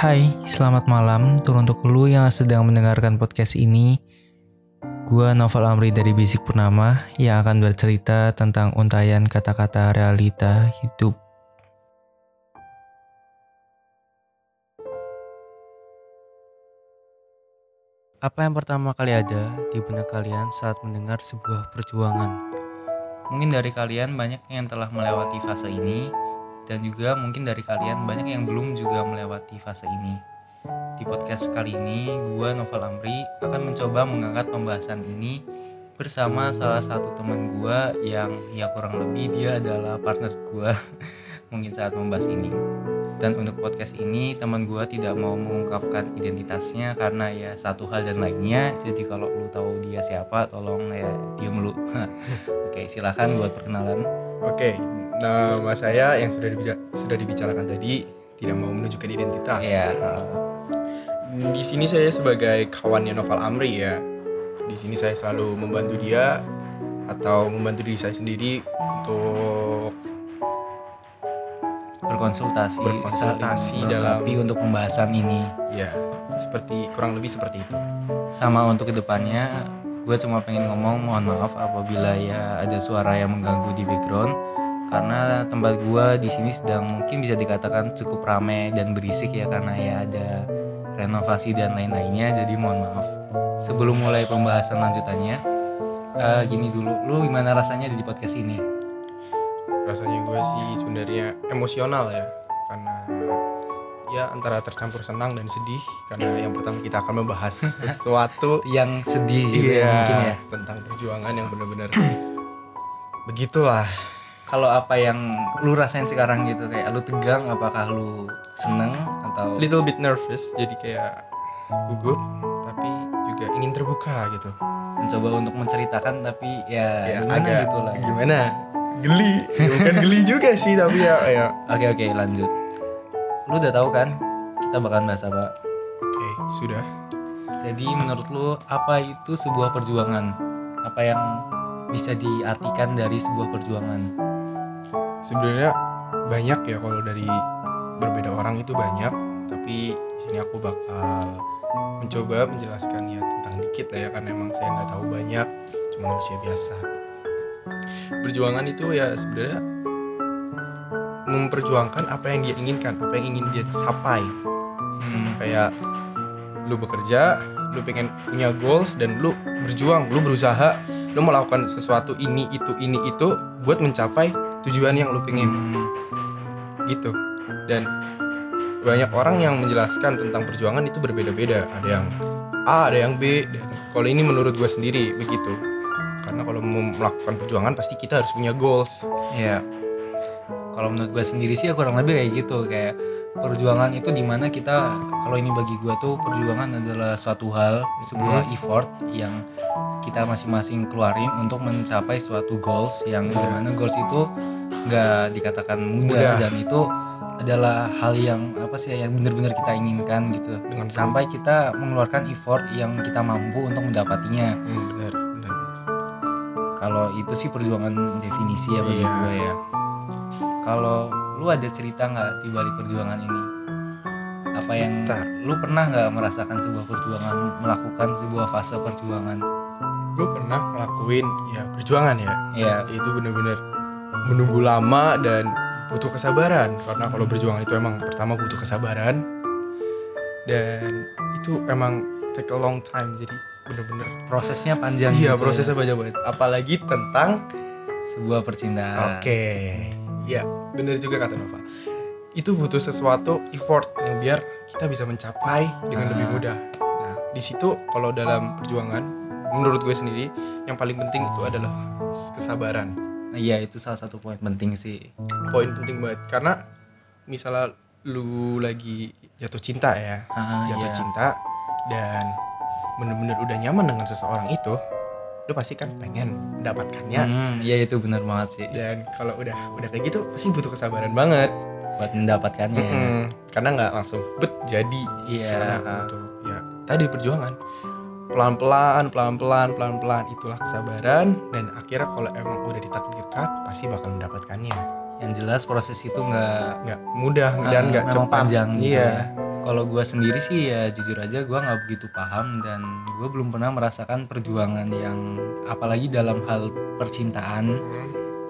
Hai, selamat malam. Untuk lu yang sedang mendengarkan podcast ini, gua Novel Amri dari Basic Purnama yang akan bercerita tentang untayan kata-kata realita hidup. Apa yang pertama kali ada di benak kalian saat mendengar sebuah perjuangan? Mungkin dari kalian banyak yang telah melewati fase ini, dan juga mungkin dari kalian banyak yang belum juga melewati fase ini. Di podcast kali ini, gue Novel Amri akan mencoba mengangkat pembahasan ini bersama salah satu teman gue yang ya kurang lebih dia adalah partner gue mungkin saat membahas ini. Dan untuk podcast ini teman gue tidak mau mengungkapkan identitasnya karena ya satu hal dan lainnya. Jadi kalau lu tahu dia siapa, tolong ya diem lu. Oke, silahkan buat perkenalan. Oke, nama saya yang sudah dibica- sudah dibicarakan tadi tidak mau menunjukkan identitas. Iya. Hmm, Di sini saya sebagai kawannya Novel Amri ya. Di sini saya selalu membantu dia atau membantu diri saya sendiri untuk berkonsultasi, Berkonsultasi dalam- untuk pembahasan ini. ya seperti kurang lebih seperti itu. Sama untuk ke depannya, gue cuma pengen ngomong mohon maaf apabila ya ada suara yang mengganggu di background karena tempat gue di sini sedang mungkin bisa dikatakan cukup ramai dan berisik ya karena ya ada renovasi dan lain-lainnya jadi mohon maaf. Sebelum mulai pembahasan lanjutannya, eh, gini dulu, lu gimana rasanya di podcast ini? Rasanya gue sih sebenarnya emosional ya karena ya antara tercampur senang dan sedih karena yang pertama kita akan membahas sesuatu Yang sedih gitu ya Iya, mungkin ya. tentang perjuangan yang benar-benar begitulah. Kalau apa yang lu rasain sekarang gitu kayak lu tegang apakah lu seneng atau Little bit nervous, jadi kayak gugup, tapi juga ingin terbuka gitu. mencoba untuk menceritakan tapi ya, Ya, gimana agak gitu lah. gimana? Geli, Ya, bukan geli juga sih, tapi ya, ya. Oke oke lanjut. Lu udah tahu kan kita bakalan bahas apa? Oke, sudah. Jadi menurut lu apa itu sebuah perjuangan? Apa yang bisa diartikan dari sebuah perjuangan? Sebenarnya banyak ya kalau dari berbeda orang itu banyak, tapi di sini aku bakal mencoba menjelaskan ya tentang dikit lah ya karena emang saya nggak tahu banyak, cuma manusia biasa. Perjuangan itu ya sebenarnya memperjuangkan apa yang dia inginkan, apa yang ingin dia capai. Hmm, Kayak lu bekerja, lu pengen punya goals dan lu berjuang, lu berusaha, lu melakukan sesuatu ini itu ini itu buat mencapai tujuan yang lu hmm, gitu. Dan banyak orang yang menjelaskan tentang perjuangan itu berbeda-beda. Ada yang A ada yang B. Dan kalau ini menurut gue sendiri begitu. Karena kalau mau melakukan perjuangan pasti kita harus punya goals. Iya. Kalau menurut gue sendiri sih ya kurang lebih kayak gitu. Kayak perjuangan itu di mana kita kalau ini bagi gue tuh perjuangan adalah suatu hal sebuah effort yang kita masing-masing keluarin untuk mencapai suatu goals yang di mana goals itu nggak dikatakan mudah, Mudah. dan itu adalah hal yang apa sih ya, yang benar-benar kita inginkan gitu Dengan sampai kita mengeluarkan effort yang kita mampu untuk mendapatinya hmm, benar benar kalau itu sih perjuangan definisi ya bagi Iya. gue ya. Kalau lu ada cerita nggak di balik perjuangan ini? Apa yang Cerita. lu pernah nggak merasakan sebuah perjuangan, melakukan sebuah fase perjuangan? gue pernah ngelakuin ya perjuangan ya Ya, itu bener-bener menunggu lama dan butuh kesabaran karena kalau berjuangan itu emang pertama butuh kesabaran dan itu emang take a long time jadi bener-bener prosesnya panjang. iya gitu prosesnya ya. banyak banget apalagi tentang sebuah percintaan. oke ya bener juga kata Nova itu butuh sesuatu effort yang biar kita bisa mencapai dengan Ah. lebih mudah nah di situ kalau dalam perjuangan menurut gue sendiri yang paling penting itu adalah kesabaran Nah, Iya itu salah satu poin penting sih. poin penting banget karena misalnya lu lagi jatuh cinta ya Ah, jatuh iya. cinta dan bener-bener udah nyaman dengan seseorang itu lu pasti kan pengen mendapatkannya Hmm, iya itu benar banget sih. dan kalau udah udah kayak gitu pasti butuh kesabaran banget Buat mendapatkannya. Mm-mm. karena nggak langsung bet jadi Iya. karena butuh ya tadi perjuangan pelan-pelan pelan-pelan pelan-pelan itulah kesabaran dan akhirnya kalau emang udah ditakdirkan pasti bakal mendapatkannya Yang jelas proses itu nggak nggak mudah Ah, dan nggak memang cepat panjang gitu iya ya. Kalau gue sendiri sih ya jujur aja gue nggak begitu paham dan gue belum pernah merasakan perjuangan yang apalagi dalam hal percintaan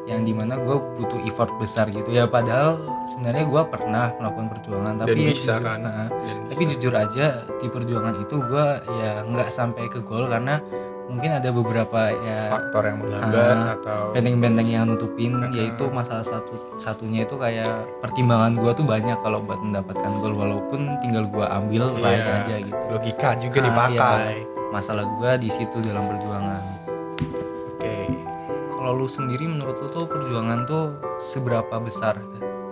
yang di mana gue butuh effort besar gitu ya padahal sebenarnya gue pernah melakukan perjuangan tapi Dan ya bisa jujur- kan? Nah, Dan tapi jujur aja di perjuangan itu gue ya nggak sampai ke gol karena mungkin ada beberapa ya faktor yang menghambat Ah, atau benteng-benteng yang nutupin Ah. yaitu masalah satu satunya itu kayak pertimbangan gue tuh banyak kalau buat mendapatkan gol walaupun tinggal gue ambil Iya, aja gitu logika juga Ah, dipakai. masalah gue di situ dalam perjuangan. Kalau lu sendiri menurut lu tuh perjuangan tuh seberapa besar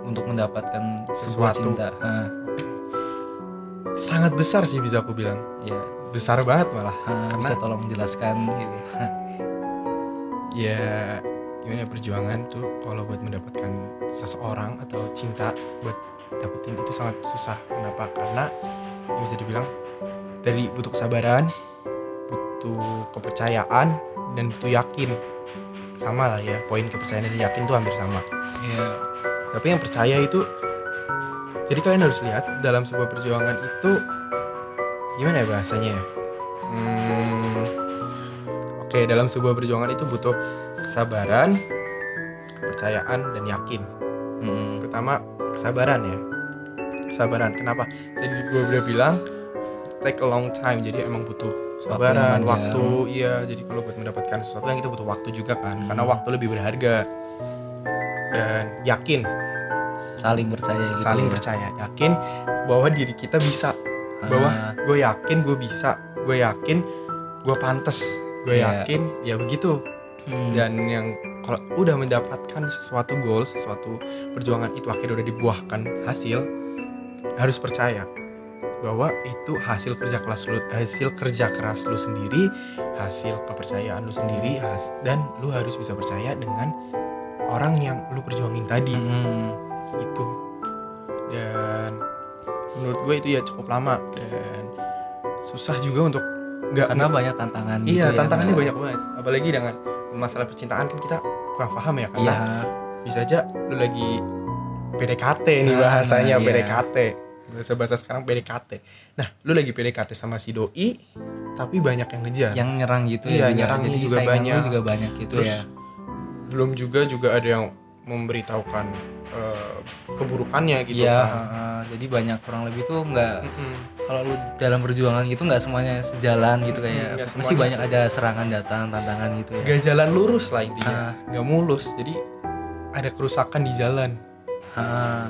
untuk mendapatkan sebuah Sesuatu. cinta Ah, Sangat besar sih bisa aku bilang. ya Besar banget malah. ah, bisa tolong menjelaskan gitu Ya gimana ya, perjuangan tuh kalau buat mendapatkan seseorang atau cinta buat dapetin itu sangat susah. Kenapa? Karena ya bisa dibilang dari butuh kesabaran, butuh kepercayaan dan butuh yakin. Sama lah ya, poin kepercayaan dan yakin tuh hampir sama. ya Tapi yang percaya itu jadi kalian harus lihat dalam sebuah perjuangan itu gimana ya bahasanya ya? Hmm, Oke, dalam sebuah perjuangan itu butuh kesabaran, kepercayaan dan yakin. mm, Pertama, kesabaran ya. Kesabaran. Kenapa? Tadi gue udah bilang take a long time. Jadi emang butuh kesabaran, yang waktu. Iya, jadi kalau buat mendapatkan sesuatu yang kita butuh waktu juga kan. Hmm. Karena waktu lebih berharga. Dan yakin saling percaya gitu saling ya. percaya yakin bahwa diri kita bisa bahwa Ah, gue yakin gue bisa gue yakin gue pantas gue Iya. yakin ya begitu hmm, dan yang kalau udah mendapatkan sesuatu goal sesuatu perjuangan itu akhirnya udah dibuahkan hasil harus percaya bahwa itu hasil kerja keras lu hasil kerja keras lu sendiri hasil kepercayaan lu sendiri has- dan lu harus bisa percaya dengan orang yang lu perjuangin tadi. Mm, itu. Dan menurut gue itu ya cukup lama dan susah juga untuk nggak karena banyak tantangan iya gitu ya, tantangannya nggak- banyak banget. Apalagi dengan masalah percintaan kan kita kurang paham ya karena Iya, bisa aja lu lagi PDKT nih Nah, bahasanya iya. PDKT bahasa bahasa sekarang PDKT nah lu lagi PDKT sama si doi tapi banyak yang ngejar yang nyerang gitu Iya, ya juga nyerangnya jadi juga banyak. juga banyak gitu terus ya belum juga juga ada yang memberitahukan eh, keburukannya gitu Iya, kan heeh. jadi banyak kurang lebih tuh nggak Mm-mm. kalau lu dalam perjuangan gitu nggak semuanya sejalan gitu kayak pasti semuanya. banyak ada serangan datang tantangan gitu ya gak jalan lurus lah intinya Ah. nggak mulus jadi ada kerusakan di jalan Heeh.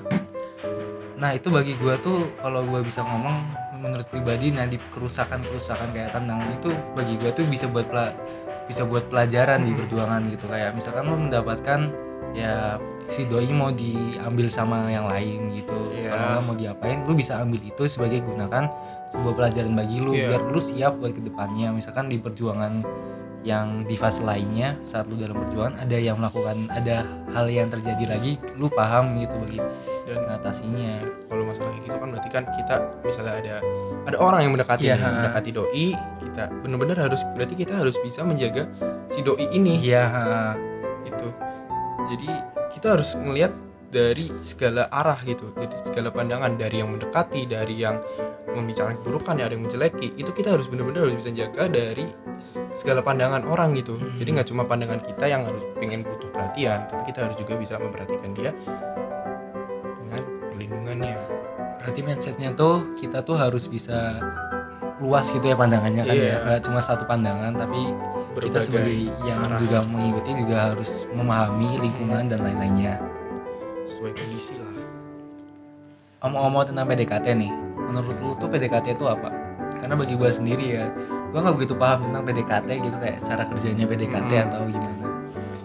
Nah itu bagi gua tuh kalau gua bisa ngomong menurut pribadi nah di kerusakan kerusakan kayak tantangan itu bagi gua tuh bisa buat pela- bisa buat pelajaran di perjuangan gitu kayak misalkan lu mendapatkan ya si doi mau diambil sama yang lain gitu Iya. kalau nggak mau diapain lu bisa ambil itu sebagai gunakan sebuah pelajaran bagi lu Iya. biar lu siap buat ke depannya misalkan di perjuangan yang di fase lainnya saat lu dalam perjuangan ada yang melakukan ada hal yang terjadi lagi lu paham gitu bagi dan mengatasinya. kalau masalah gitu kan berarti kan kita misalnya ada ada orang yang mendekati nih, mendekati doi kita bener-bener harus berarti kita harus bisa menjaga si doi ini. Ha. gitu. Jadi kita harus ngelihat dari segala arah gitu dari segala pandangan dari yang mendekati dari yang membicarakan keburukan ya ada yang menjeleki itu kita harus benar-benar harus bisa jaga dari segala pandangan orang gitu Hmm. jadi nggak cuma pandangan kita yang harus pengen butuh perhatian tapi kita harus juga bisa memperhatikan dia dengan perlindungannya berarti mindsetnya tuh kita tuh harus bisa luas gitu ya pandangannya kan Iya. ya nggak cuma satu pandangan tapi kita Berbagai sebagai yang arah. juga mengikuti juga harus memahami lingkungan dan lain-lainnya sesuai kondisi lah. Omong-omong tentang PDKT nih menurut lu tuh PDKT itu apa? Karena bagi gua sendiri ya gua nggak begitu paham tentang PDKT gitu kayak cara kerjanya PDKT Hmm. atau gimana.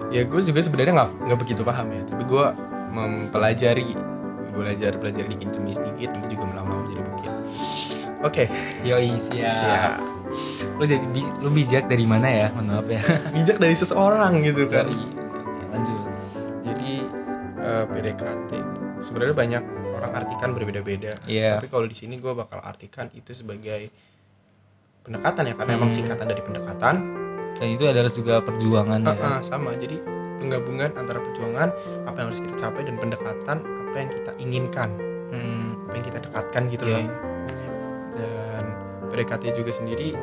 Ya gue juga sebenarnya nggak nggak begitu paham ya tapi gue mempelajari belajar belajar dikit demi sedikit nanti juga lama-lama jadi bukit. Oke. Yoi siap, siap. Lu jadi lu bijak dari mana ya? Mohon maaf ya. Bijak dari seseorang gitu kan. Yoi. PDKT sebenarnya banyak orang artikan berbeda-beda. Iya. tapi kalau di sini gue bakal artikan itu sebagai pendekatan ya karena emang Hmm. singkatan dari pendekatan. Dan itu adalah juga perjuangan ya. Ah, ah, sama. Jadi penggabungan antara perjuangan apa yang harus kita capai dan pendekatan apa yang kita inginkan. Hmm, apa yang kita dekatkan gitu Iya. loh. PDKT juga sendiri ya,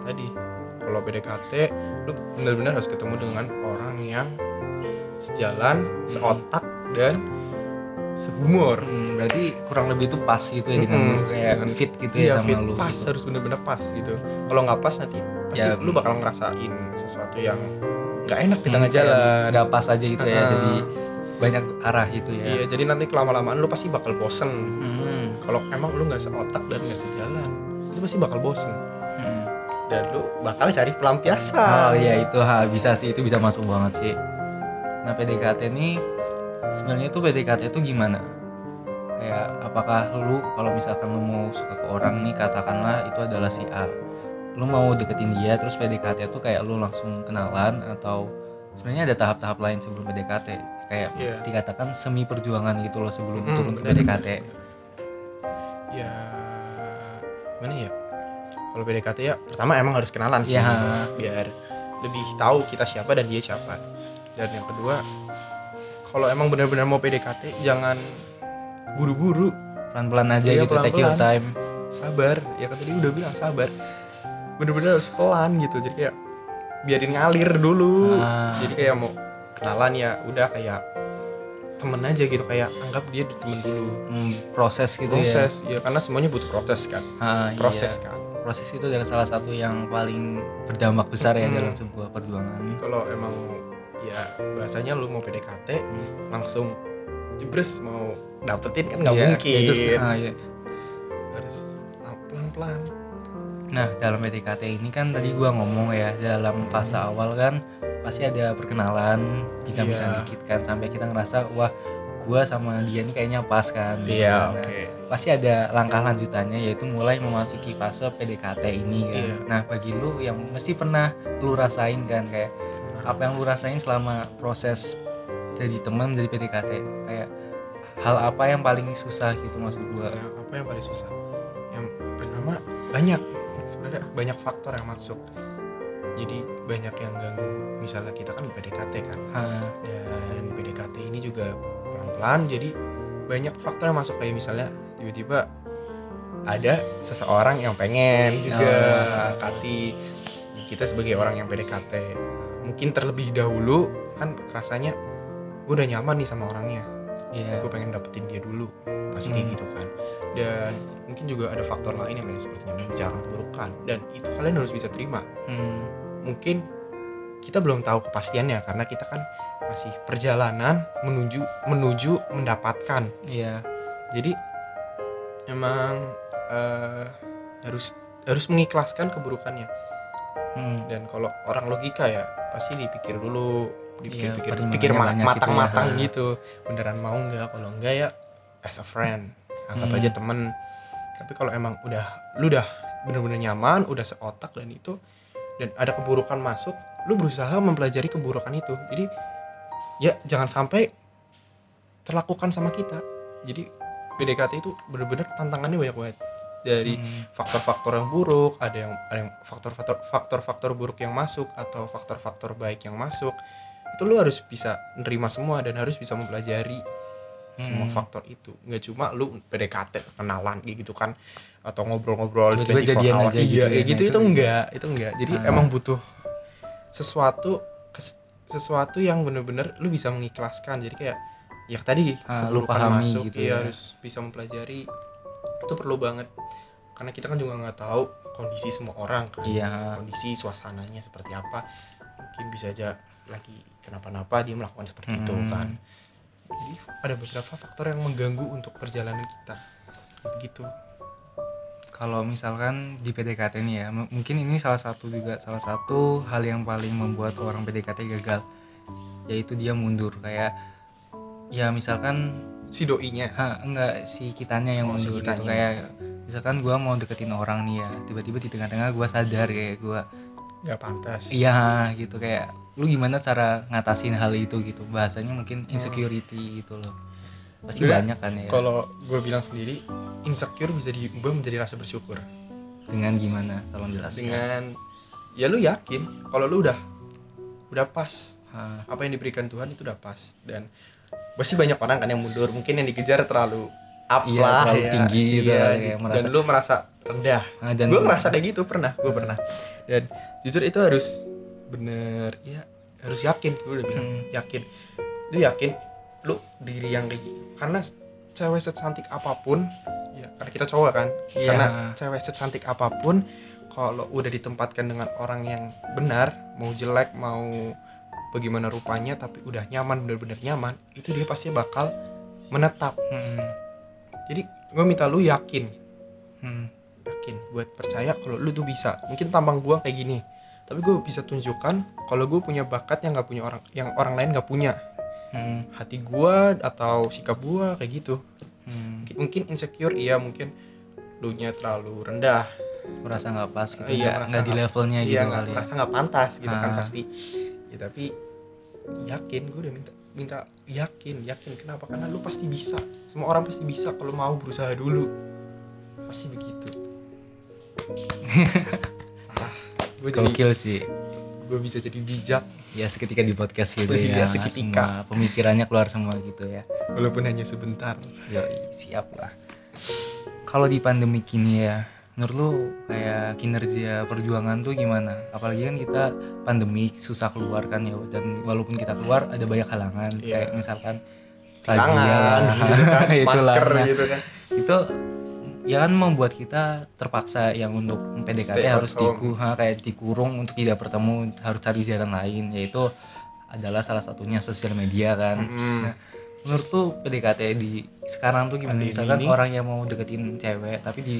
tadi kalau PDKT lu benar-benar harus ketemu dengan orang yang sejalan seotak dan sehumor Hmm, berarti kurang lebih itu pas gitu ya dengan lu kayak Dengan- fit gitu iya ya sama fit lu pas gitu. harus bener-bener pas gitu kalau nggak pas nanti pasti Ya, lu mm. bakal ngerasain sesuatu yang nggak enak di Hmm, tengah kayak jalan nggak pas aja gitu ya Ah. jadi banyak arah gitu ya iya jadi nanti kelama-lamaan lu pasti bakal bosen Hmm, kalau emang lu nggak seotak dan nggak sejalan itu pasti bakal bosen hmm. dan lu bakal cari pelampiasan Oh iya itu ha, bisa sih itu bisa masuk banget sih. Nah PDKT ini sebenarnya tuh PDKT itu gimana? Kayak apakah lu kalau misalkan lu mau suka ke orang nih katakanlah itu adalah si A. Lu mau deketin dia terus PDKT tuh kayak lu langsung kenalan atau sebenarnya ada tahap-tahap lain sebelum PDKT. Kayak Iya. dikatakan semi perjuangan gitu loh sebelum Mm-mm, turun ke PDKT. ya mana ya kalau PDKT ya pertama emang harus kenalan sih Iya. biar lebih tahu kita siapa dan dia siapa dan yang kedua kalau emang benar-benar mau PDKT jangan buru-buru Pelan-pelan aja Iya, gitu take your time. sabar ya kan tadi udah bilang sabar bener-bener harus pelan gitu jadi kayak biarin ngalir dulu Ah. jadi kayak mau kenalan ya udah kayak temen aja gitu kayak anggap dia di temen dulu Hmm, proses gitu ya. proses ya. karena semuanya butuh proses kan Ah, iya. proses kan proses itu adalah salah satu yang paling berdampak besar ya Hmm. dalam sebuah perjuangan. kalau emang ya bahasanya lu mau PDKT langsung jebres mau dapetin kan nggak Iya, mungkin itu ah, iya. harus pelan-pelan Nah dalam PDKT ini kan tadi gua ngomong ya dalam fase awal kan pasti ada perkenalan bincang-bincang Iya. dikit kan sampai kita ngerasa wah gua sama dia ini kayaknya pas kan. gitu iya kan. oke Nah, pasti ada langkah lanjutannya yaitu mulai memasuki fase PDKT ini kan. Iya. Nah bagi lu yang mesti pernah lu rasain kan kayak apa yang lu rasain selama proses jadi teman dari PDKT kayak hal apa yang paling susah gitu maksud gua? Nah, apa yang paling susah? Yang pertama banyak. Sebenarnya banyak faktor yang masuk. Jadi banyak yang ganggu. Misalnya kita kan PDKT kan. Ah, dan PDKT ini juga pelan-pelan jadi banyak faktor yang masuk. Kayak misalnya tiba-tiba ada seseorang yang pengen juga Oh. mendekati kita sebagai orang yang PDKT mungkin terlebih dahulu kan rasanya gue udah nyaman nih sama orangnya. Iya. Gue pengen dapetin dia dulu pasti kayak Hmm. gitu kan. Dan mungkin juga ada faktor lain yang kayak seperti membicarakan keburukan. Dan itu kalian harus bisa terima. Hmm, mungkin kita belum tahu kepastiannya karena kita kan masih perjalanan menuju menuju mendapatkan. Iya. Jadi emang eh, harus harus mengikhlaskan keburukannya Hmm, dan kalau orang logika ya pasti dipikir dulu Iya, dipikir pertimbangannya pikir ma- banyak gitu ya. matang-matang gitu, beneran mau nggak kalau enggak ya as a friend anggap Hmm. aja temen. Tapi kalau emang udah lu udah bener-bener nyaman udah seotak dan itu dan ada keburukan masuk lu berusaha mempelajari keburukan itu. Jadi ya jangan sampai terlakukan sama kita. Jadi PDKT itu bener-bener tantangannya banyak banget dari hmm, faktor-faktor yang buruk, ada yang ada yang faktor-faktor faktor-faktor buruk yang masuk atau faktor-faktor baik yang masuk. Itu lu harus bisa nerima semua dan harus bisa mempelajari semua Hmm. faktor itu. Nggak cuma lu PDKT kenalan gitu kan atau ngobrol-ngobrol 24 jadian aja Iya, gitu ya. gitu Nah, itu itu- enggak, itu enggak. Jadi Ah. emang butuh sesuatu sesuatu yang bener-bener lu bisa mengikhlaskan. Jadi kayak ya tadi Ah, lu pahami masuk, gitu iya, ya. harus bisa mempelajari itu perlu banget. Karena kita kan juga nggak tahu kondisi semua orang kan. Iya. Kondisi suasananya seperti apa. Mungkin bisa aja lagi kenapa-napa dia melakukan seperti itu Hmm. kan. Jadi ada beberapa faktor yang mengganggu untuk perjalanan kita. Begitu. Kalau misalkan di PDKT ini ya mungkin ini salah satu juga salah satu hal yang paling membuat orang PDKT gagal. Yaitu dia mundur. Kayak ya misalkan si doinya. Ha, enggak si kitanya yang Oh, si gitu. kayak misalkan gua mau deketin orang nih ya tiba-tiba di tengah-tengah gua sadar kayak gua nggak pantas. Iya gitu. Kayak lu gimana cara ngatasin hal itu gitu? Bahasanya mungkin insecurity gitu loh. Pasti Sebenarnya banyak kan ya. kalau gue bilang sendiri insecure bisa diubah menjadi rasa bersyukur. Dengan gimana? Tolong jelaskan. Dengan ya lu yakin kalau lu udah udah pas Ha, apa yang diberikan Tuhan itu udah pas. Dan pasti banyak orang kan yang mundur mungkin yang dikejar terlalu up Iya, lah terlalu ya. tinggi gitu, Iya, kayak gitu. merasa- dan lu merasa rendah Ah, dan- gue ngerasa kayak gitu pernah gue pernah dan jujur itu harus bener ya harus yakin gue udah bilang Hmm. yakin lu yakin lu diri yang kayak gitu karena cewek secantik apa pun ya karena kita cowok kan Iya. karena cewek secantik apa pun kalau udah ditempatkan dengan orang yang benar mau jelek mau bagaimana rupanya tapi udah nyaman bener-bener nyaman itu dia pasti bakal menetap Hmm. jadi gue minta lu yakin Hmm. yakin buat percaya kalau lu tuh bisa mungkin tampang gua kayak gini tapi gue bisa tunjukkan kalau gue punya bakat yang nggak punya orang yang orang lain nggak punya Hmm. hati gua atau sikap gua kayak gitu Hmm. mungkin, mungkin insecure iya mungkin lu nya terlalu rendah merasa nggak pas gitu Iya, nggak di levelnya iya gitu nggak kali ya merasa nggak pantas gitu kan Ah. pasti ya tapi yakin gue udah minta minta yakin yakin. Kenapa? Karena lu pasti bisa. Semua orang pasti bisa kalau mau berusaha dulu. Pasti begitu. Ah, gue jadi gokil sih. gue bisa jadi bijak. Ya seketika di podcast gitu Iya, ya. Seketika. semua pemikirannya keluar semua gitu ya. Walaupun hanya sebentar. Yo, siap lah. Kalau di pandemi kini ya, menurut lu kayak kinerja perjuangan tuh gimana? Apalagi kan kita pandemi susah keluar kan ya, dan walaupun kita keluar ada banyak halangan, Iya. kayak misalkan tangan gitu kan masker Nah, gitu kan itu ya kan membuat kita terpaksa yang untuk PDKT Stay harus diku ha, kayak dikurung untuk tidak bertemu harus cari jalan lain yaitu adalah salah satunya sosial media kan Mm. nah, menurut tuh PDKT di sekarang tuh gimana misalkan ini. orang yang mau deketin cewek tapi di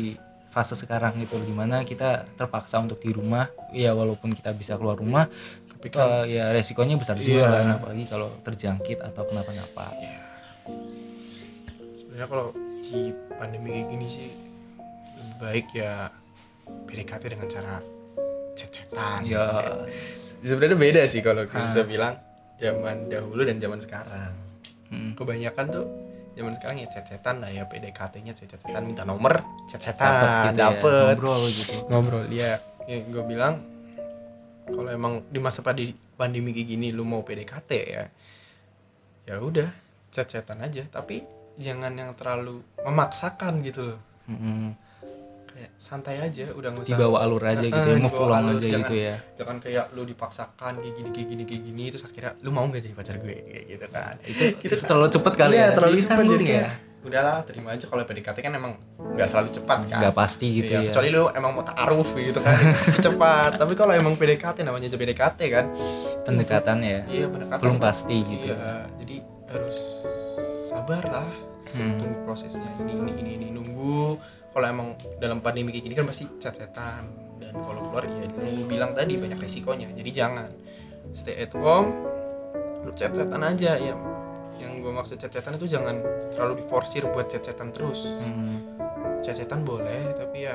fase sekarang gitu gimana kita terpaksa untuk di rumah ya walaupun kita bisa keluar rumah tapi ya resikonya besar juga Iya. kan apalagi kalau terjangkit atau kenapa-napa sebenarnya kalau di pandemi kayak gini sih lebih baik ya PDKT dengan cara chat-chatan ya sebenarnya beda sih kalau gue Ah. bisa bilang zaman dahulu dan zaman sekarang hmm. kebanyakan tuh zaman sekarang ya chat-chatan lah ya PDKT-nya chat-chatan minta nomor chat-chatan dapet gitu ya, dapet. Ngobrol gitu. Ngobrol ya, ya gue bilang kalau emang di masa pandemi kayak gini lu mau PDKT ya ya udah chat-chatan aja. Tapi jangan yang terlalu memaksakan gitu loh. Mm-mm. Kayak santai aja udah nggak usah dibawa alur aja gitu ya move along alur, aja jangan- gitu ya. jangan kayak lu dipaksakan kayak gini kayak gini kayak gini terus akhirnya lu mau nggak jadi pacar gue? Kayak gitu kan. Itu, Gitu itu kan. terlalu cepet kali Iya, ya. terlalu canggung jadi ya. Udahlah terima aja kalau PDKT kan emang nggak selalu cepat kan. Nggak pasti gitu Iya, ya. kecuali lu emang mau taaruf gitu kan. Secepat. Tapi kalau emang PDKT namanya aja PDKT kan. Pendekatan ya. Iya pendekatan belum pasti gitu. Iya jadi harus sabar lah Hmm. tunggu prosesnya. Ini ini ini ini nunggu kalau emang dalam pandemi kayak gini kan pasti chat-chatan dan kalau keluar ya lu bilang tadi banyak resikonya jadi jangan stay at home lu chat-chatan aja ya yang gue maksud chat-chatan itu jangan terlalu diforsir buat chat-chatan terus Hmm. chat-chatan boleh tapi ya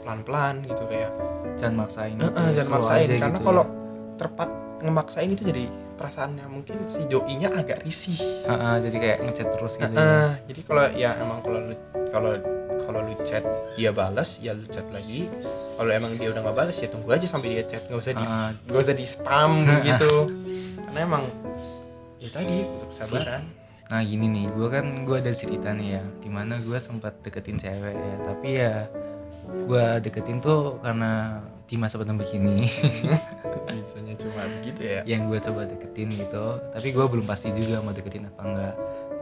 pelan-pelan gitu kayak jangan maksain "Eh, eh, gitu, jangan maksain karena gitu kalau ya. terpak ngemaksain itu jadi perasaannya mungkin si doinya agak risih Heeh, jadi kayak ngechat terus gitu ya. Heeh, jadi kalau ya emang kalau kalau kalau lu chat dia balas ya lu chat lagi. Kalau emang dia udah nggak balas ya tunggu aja sampai dia chat. Nggak usah di Heeh, nggak usah di spam gitu. Karena emang ya tadi butuh kesabaran. Nah gini nih gue kan gue ada cerita nih ya di mana gue sempat deketin cewek ya. Tapi ya gue deketin tuh karena di masa pandemi ini. Bisanya cuma begitu ya. Yang gue coba deketin gitu. Tapi gue belum pasti juga mau deketin apa enggak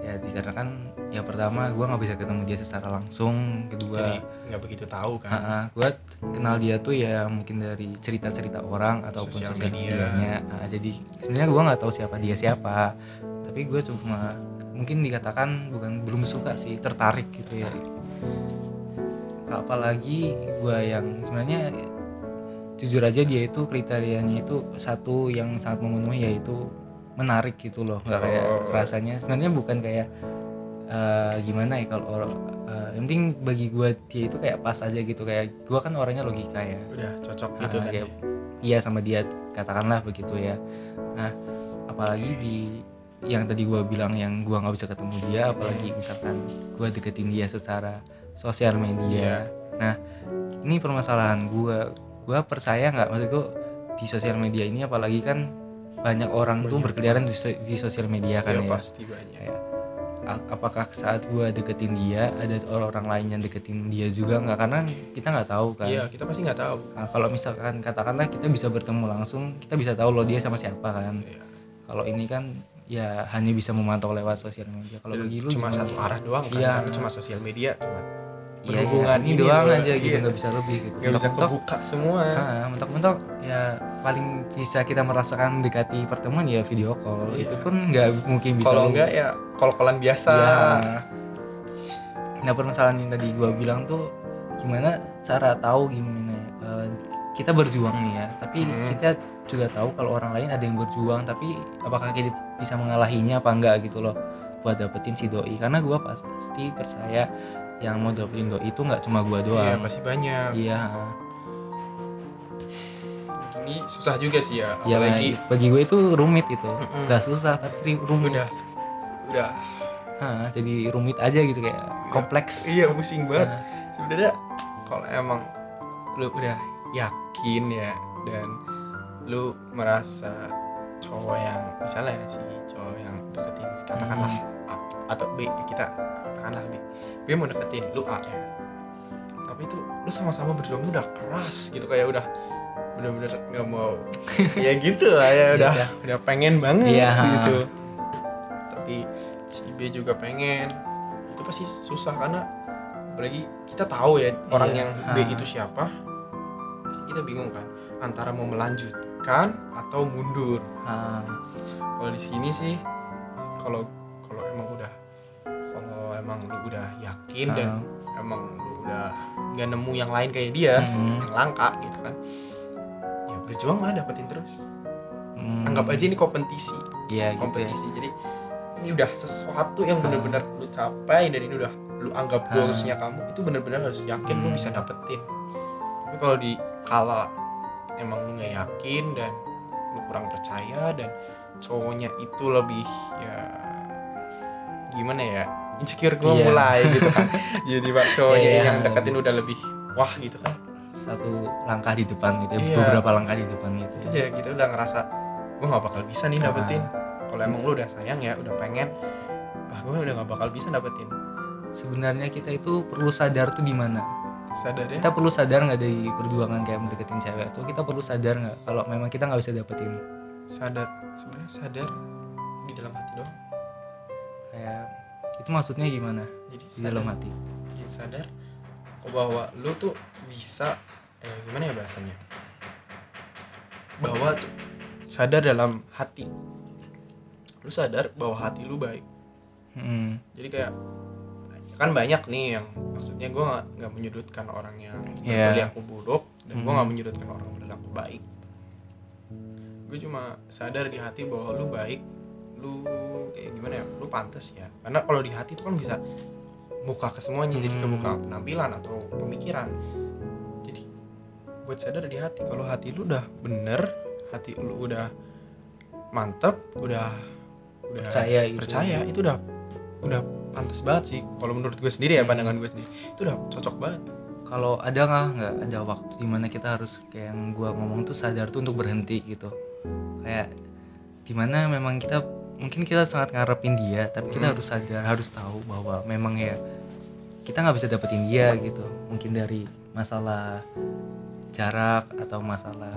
ya dikarenakan ya pertama gue nggak bisa ketemu dia secara langsung. Kedua nggak begitu tahu kan? Gue kenal dia tuh ya mungkin dari cerita-cerita orang ataupun Sosial sosial media. medianya. Ah, jadi sebenarnya gue nggak tahu siapa dia siapa. Tapi gue cuma mungkin dikatakan bukan belum suka sih tertarik gitu ya. Apalagi gue yang sebenarnya jujur aja dia itu kriterianya itu satu yang sangat memenuhi yaitu menarik gitu loh nggak kayak Oh. rasanya sebenarnya bukan kayak eh, gimana ya kalau orang eh, yang penting bagi gue dia itu kayak pas aja gitu. Kayak gue kan orangnya logika ya. Udah cocok gitu Ah, kan kayak iya sama dia katakanlah begitu ya. Nah apalagi di yang tadi gua bilang yang gua nggak bisa ketemu dia apalagi misalkan gua deketin dia secara sosial media. Nah ini permasalahan gua. Gua percaya nggak? Maksud gua di sosial media ini apalagi kan banyak orang tuh berkeliaran di, so- di sosial media kan ya ya. pasti banyak. Kayak a- apakah saat gue deketin dia ada orang-orang lain yang deketin dia juga nggak? Karena kita nggak tahu kan. Iya kita pasti nggak tahu. Nah, kalau misalkan katakanlah kita bisa bertemu langsung kita bisa tahu loh dia sama siapa kan. Iya. kalau ini kan ya hanya bisa memantau lewat sosial media. Kalau bagi lu cuma satu arah doang kan Iya. karena cuma sosial media cuma berhubungan iya, ini doang doang. aja gitu Iya. nggak bisa lebih gitu nggak bisa kebuka semua ah, mentok-mentok ya paling bisa kita merasakan mendekati pertemuan ya video call Iya. itu pun nggak mungkin bisa kalau enggak ya kol-kolan biasa Iya. Nah permasalahan yang tadi gua bilang tuh gimana cara tahu gimana ya, eh, kita berjuang nih ya, tapi Hmm. kita juga tahu kalau orang lain ada yang berjuang, tapi apakah kita bisa mengalahinya apa enggak gitu loh buat dapetin si doi karena gua pasti percaya yang mau dapetin doi itu nggak cuma gua Iya, doang. pasti banyak Iya, ini susah juga sih ya ya apalagi bagi gue itu rumit itu, Mm-mm. gak susah tapi rumit. udah udah Hah, jadi rumit aja gitu kayak kompleks. iya pusing banget Nah. sebenarnya kalau emang lu udah yakin ya dan lu merasa cowok yang misalnya si cowok yang deketin katakanlah A atau B kita katakanlah B B mau deketin lu A ya tapi itu lu sama-sama berjuang udah keras gitu kayak udah bener-bener nggak mau ya gitu lah ya udah Iya. udah pengen banget Iya. gitu tapi si B juga pengen itu pasti susah karena apalagi kita tahu ya orang Iya. yang B Ha. itu siapa pasti kita bingung kan antara mau melanjutkan atau mundur Ah, kalau di sini sih kalau kalau emang udah emang lu udah yakin dan ah, emang lu udah nggak nemu yang lain kayak dia hmm, yang langka gitu kan. Ya berjuang lah dapetin terus. Hmm, anggap aja ini kompetisi. Iya gitu ya. kompetisi. Jadi ini udah sesuatu yang bener-bener lu capai dan ini udah lu anggap goalsnya kamu itu bener-bener harus yakin lu Hmm. bisa dapetin. Tapi kalau di kala emang lu nggak yakin dan lu kurang percaya dan cowoknya itu lebih ya gimana ya insecure gue Iya. mulai gitu kan jadi pak cowoknya iya. yang deketin udah lebih wah gitu kan satu langkah di depan gitu ya, Iya. beberapa langkah di depan gitu itu ya. jadi kita udah ngerasa gue nggak bakal bisa nih dapetin Ah. kalau emang lu udah sayang ya udah pengen wah gue udah nggak bakal bisa dapetin sebenarnya kita itu perlu sadar tuh di mana sadar ya kita perlu sadar nggak dari perjuangan kayak mendeketin cewek tuh kita perlu sadar nggak kalau memang kita nggak bisa dapetin sadar sebenarnya sadar di dalam hati doang kayak itu maksudnya gimana? Jadi di dalam hati. Ya sadar. Oh, bahwa lu tuh bisa eh gimana ya bahasanya? Bahwa tuh sadar dalam hati. Lu sadar bahwa hati lu baik. Hmm, jadi kayak kan banyak nih yang maksudnya gue nggak menyudutkan orang yang Iya. berperilaku buruk dan gue Hmm. nggak menyudutkan orang yang berperilaku baik. Gue cuma sadar di hati bahwa lu baik lu kayak gimana ya lu pantas ya. Karena kalau di hati itu kan bisa buka ke semuanya jadi Hmm. kebuka penampilan atau pemikiran. Jadi buat sadar di hati. Kalau hati lu udah bener hati lu udah mantep udah udah percaya itu percaya itu udah udah pantas banget sih. Kalau menurut gue sendiri ya pandangan gue sendiri itu udah cocok banget. Kalau ada nggak nggak ada waktu di mana kita harus kayak yang gua ngomong tuh sadar tuh untuk berhenti gitu. Kayak di mana memang kita mungkin kita sangat ngarepin dia tapi kita Hmm. harus sadar harus tahu bahwa memang ya kita nggak bisa dapetin dia gitu. Mungkin dari masalah jarak atau masalah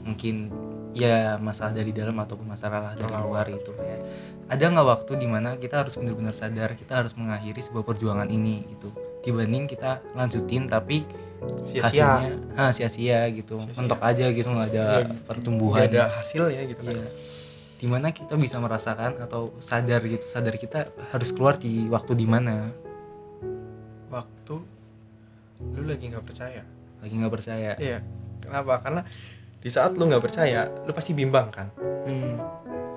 mungkin ya masalah dari dalam ataupun masalah dari luar itu ya. Ada nggak waktu di mana kita harus benar-benar sadar kita harus mengakhiri sebuah perjuangan ini gitu? Dibanding kita lanjutin tapi sia-sia. hasilnya ah, sia-sia gitu. Sia-sia. mentok aja gitu nggak ada Iya, pertumbuhan. Gak ada hasilnya gitu kan. Iya. Di mana kita bisa merasakan atau sadar gitu sadar kita harus keluar di waktu di mana waktu lu lagi nggak percaya? Lagi nggak percaya. Iya. Kenapa? Karena di saat lu nggak percaya lu pasti bimbang kan? Hmm,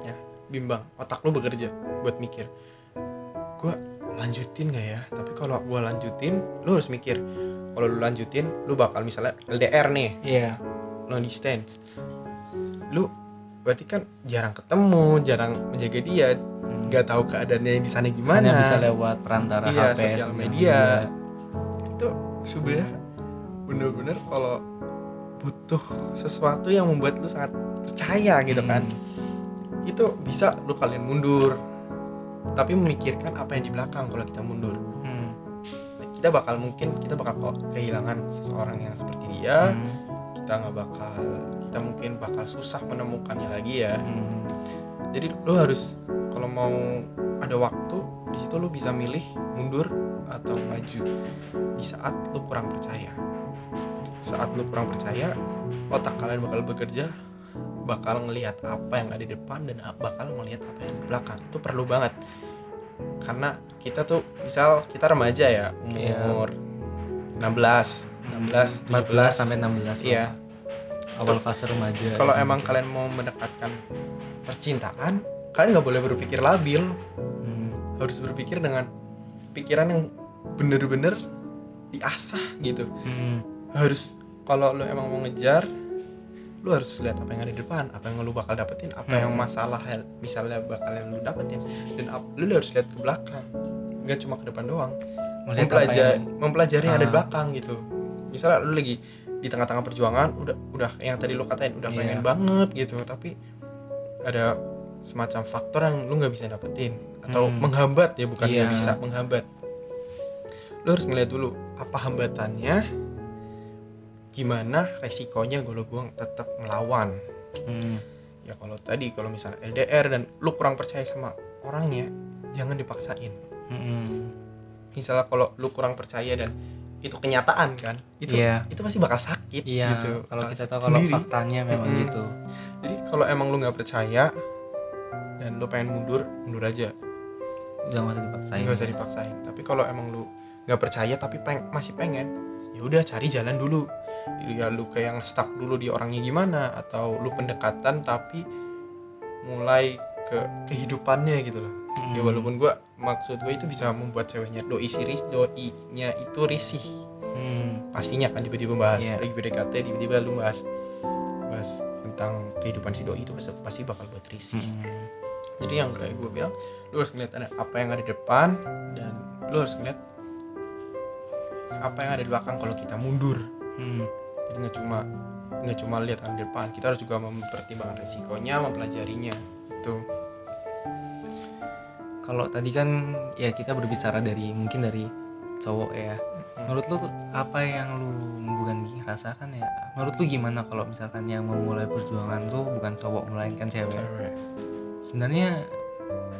ya bimbang. Otak lu bekerja buat mikir gua lanjutin nggak ya? Tapi kalau gua lanjutin lu harus mikir. Kalau lu lanjutin lu bakal misalnya LDR nih. Iya. Long distance. Lu berarti kan jarang ketemu jarang menjaga dia Hmm. nggak tahu keadaannya di sana gimana hanya bisa lewat perantara Iya, HP sosial media. itu sebenarnya bener-bener kalau butuh sesuatu yang membuat lu sangat percaya gitu Hmm. kan itu bisa lu kalian mundur tapi memikirkan apa yang di belakang kalau kita mundur hmm. kita bakal mungkin kita bakal kok kehilangan seseorang yang seperti dia Hmm. Kita nggak bakal kita mungkin bakal susah menemukannya lagi ya. Hmm. jadi lu harus kalau mau ada waktu di situ lu bisa milih mundur atau maju. Di saat lu kurang percaya. Saat lu kurang percaya otak kalian bakal bekerja bakal ngelihat apa yang ada di depan dan bakal melihat apa yang di belakang. Itu perlu banget. Karena kita tuh misal kita remaja ya umur 16 16 14 sampai 16 Iya. awal fase remaja kalau emang kalian mau mendekatkan percintaan kalian nggak boleh berpikir labil. Hmm. harus berpikir dengan pikiran yang bener-bener diasah gitu. Hmm. harus kalau lu emang mau ngejar lu harus lihat apa yang ada di depan apa yang lu bakal dapetin apa yang masalah misalnya bakal yang lu dapetin. Dan lu harus lihat ke belakang. Nggak cuma ke depan doang Melihat mempelajari yang- mempelajari yang ada di Ah. belakang gitu misalnya lu lagi di tengah-tengah perjuangan udah udah yang tadi lu katain udah Iya. pengen banget gitu tapi ada semacam faktor yang lu nggak bisa dapetin atau Hmm. menghambat ya bukan nggak Iya. bisa menghambat lu harus ngeliat dulu apa hambatannya gimana resikonya kalau gue tetap melawan Hmm. ya kalau tadi kalau misalnya LDR dan lu kurang percaya sama orangnya jangan dipaksain Hmm. Misalnya kalau lu kurang percaya dan itu kenyataan kan itu Iya. itu pasti bakal sakit Iya, gitu kalau kita tahu kalau faktanya memang Mm-mm. gitu. jadi kalau emang lu nggak percaya dan lu pengen mundur mundur aja Udah nggak usah dipaksain. nggak usah dipaksain tapi kalau emang lu nggak percaya tapi peng masih pengen ya udah cari jalan dulu ya lu kayak yang stuck dulu di orangnya gimana atau lu pendekatan tapi mulai ke kehidupannya gitu loh ya Hmm. walaupun gua maksud gue itu bisa membuat ceweknya doi siris doi nya itu risih Hmm. pastinya kan tiba-tiba bahas Iya. lagi PDKT tiba-tiba lu bahas bahas tentang kehidupan si doi itu pasti, pasti bakal buat risih Hmm. jadi yang kayak gue bilang lu harus ngeliat ada apa yang ada di depan dan lu harus ngeliat apa yang ada di belakang kalau kita mundur Hmm. jadi nggak cuma nggak cuma lihat yang di depan kita harus juga mempertimbangkan resikonya mempelajarinya itu Kalau tadi kan ya kita berbicara dari mungkin dari cowok ya. Menurut lu apa yang lu bukan rasakan ya? Menurut lu gimana kalau misalkan yang memulai perjuangan tuh bukan cowok melainkan cewek? Sebenarnya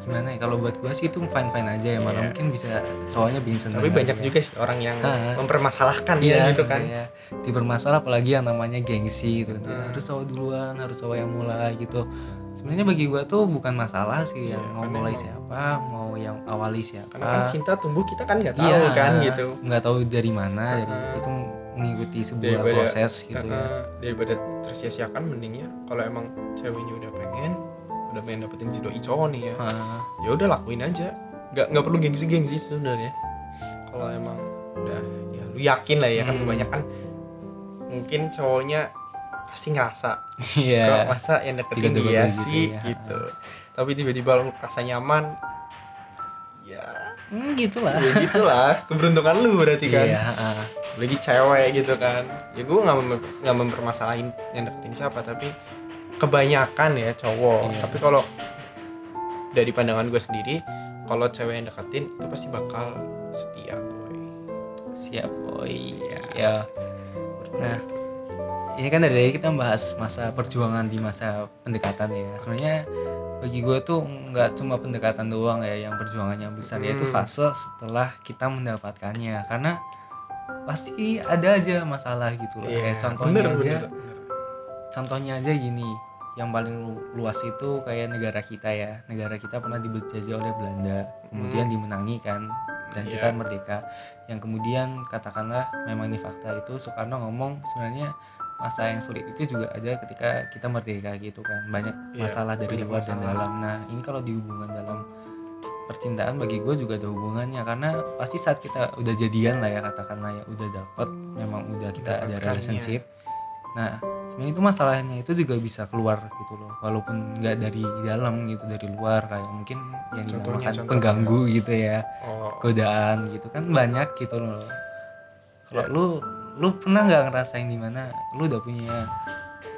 gimana ya? Kalau buat gua sih itu fine fine aja ya. Malah Iya. mungkin bisa cowoknya bikin seneng. tapi banyak juga sih orang yang Ha. mempermasalahkan ya gitu kan ya. Dipermasalah apalagi yang namanya gengsi gitu. Hmm. Harus cowok duluan, harus cowok yang mulai gitu. Sebenarnya bagi gua tuh bukan masalah sih yang mau karena mulai emang- siapa, mau yang awali siapa. karena kan cinta tumbuh kita kan nggak tahu Iya, kan gitu nggak tahu dari mana jadi Heeh. itu mengikuti sebuah Daripada- proses gitu ya Heeh, daripada tersia-siakan mendingnya kalau emang ceweknya udah pengen udah pengen dapetin si doi cowok nih ya Heeh. ya udah lakuin aja nggak nggak perlu gengsi gengsi sebenarnya kalau emang udah ya lu yakin lah ya kan Hmm. kebanyakan mungkin cowoknya pasti ngerasa iya. Kok masa yang deketin dia gitu sih? ya. gitu. Tapi tiba-tiba lu rasa nyaman ya hmm, gitulah. ya gitulah. Keberuntungan lu berarti kan. Iya heeh. lagi cewek gitu kan. Ya gue nggak mem- nggak mempermasalahin yang deketin siapa tapi kebanyakan ya cowok. Iya. tapi kalau dari pandangan gue sendiri kalau cewek yang deketin itu pasti bakal setia boy. Siap boy. Siap. ya. Nah ini kan dari kita bahas masa perjuangan di masa pendekatan ya. Sebenarnya bagi gue tuh nggak cuma pendekatan doang ya yang perjuangan yang besar yaitu Hmm. fase setelah kita mendapatkannya. Karena pasti ada aja masalah gitu loh. Kayak contohnya bener, aja bener, contohnya aja gini yang paling lu- luas itu kayak negara kita ya. Negara kita pernah dijajah oleh Belanda kemudian dimenangi kan dan kita Iya. merdeka. Yang kemudian katakanlah memang ini fakta itu Soekarno ngomong sebenarnya masa yang sulit itu juga ada ketika kita merdeka gitu kan. Banyak Iya, masalah dari luar dan masalah. dalam. Nah ini kalau dihubungkan dalam percintaan bagi gue juga ada hubungannya. Karena pasti saat kita udah jadian lah ya katakanlah ya udah dapet memang udah kita ada relationship. Nah sebenarnya itu masalahnya itu juga bisa keluar gitu loh. Walaupun nggak dari dalam gitu dari luar. Kayak mungkin yang Contohnya, dinamakan contohnya. pengganggu gitu ya oh. godaan gitu kan banyak gitu loh. Kalau Ya. lu lu pernah nggak ngerasain di mana lu udah punya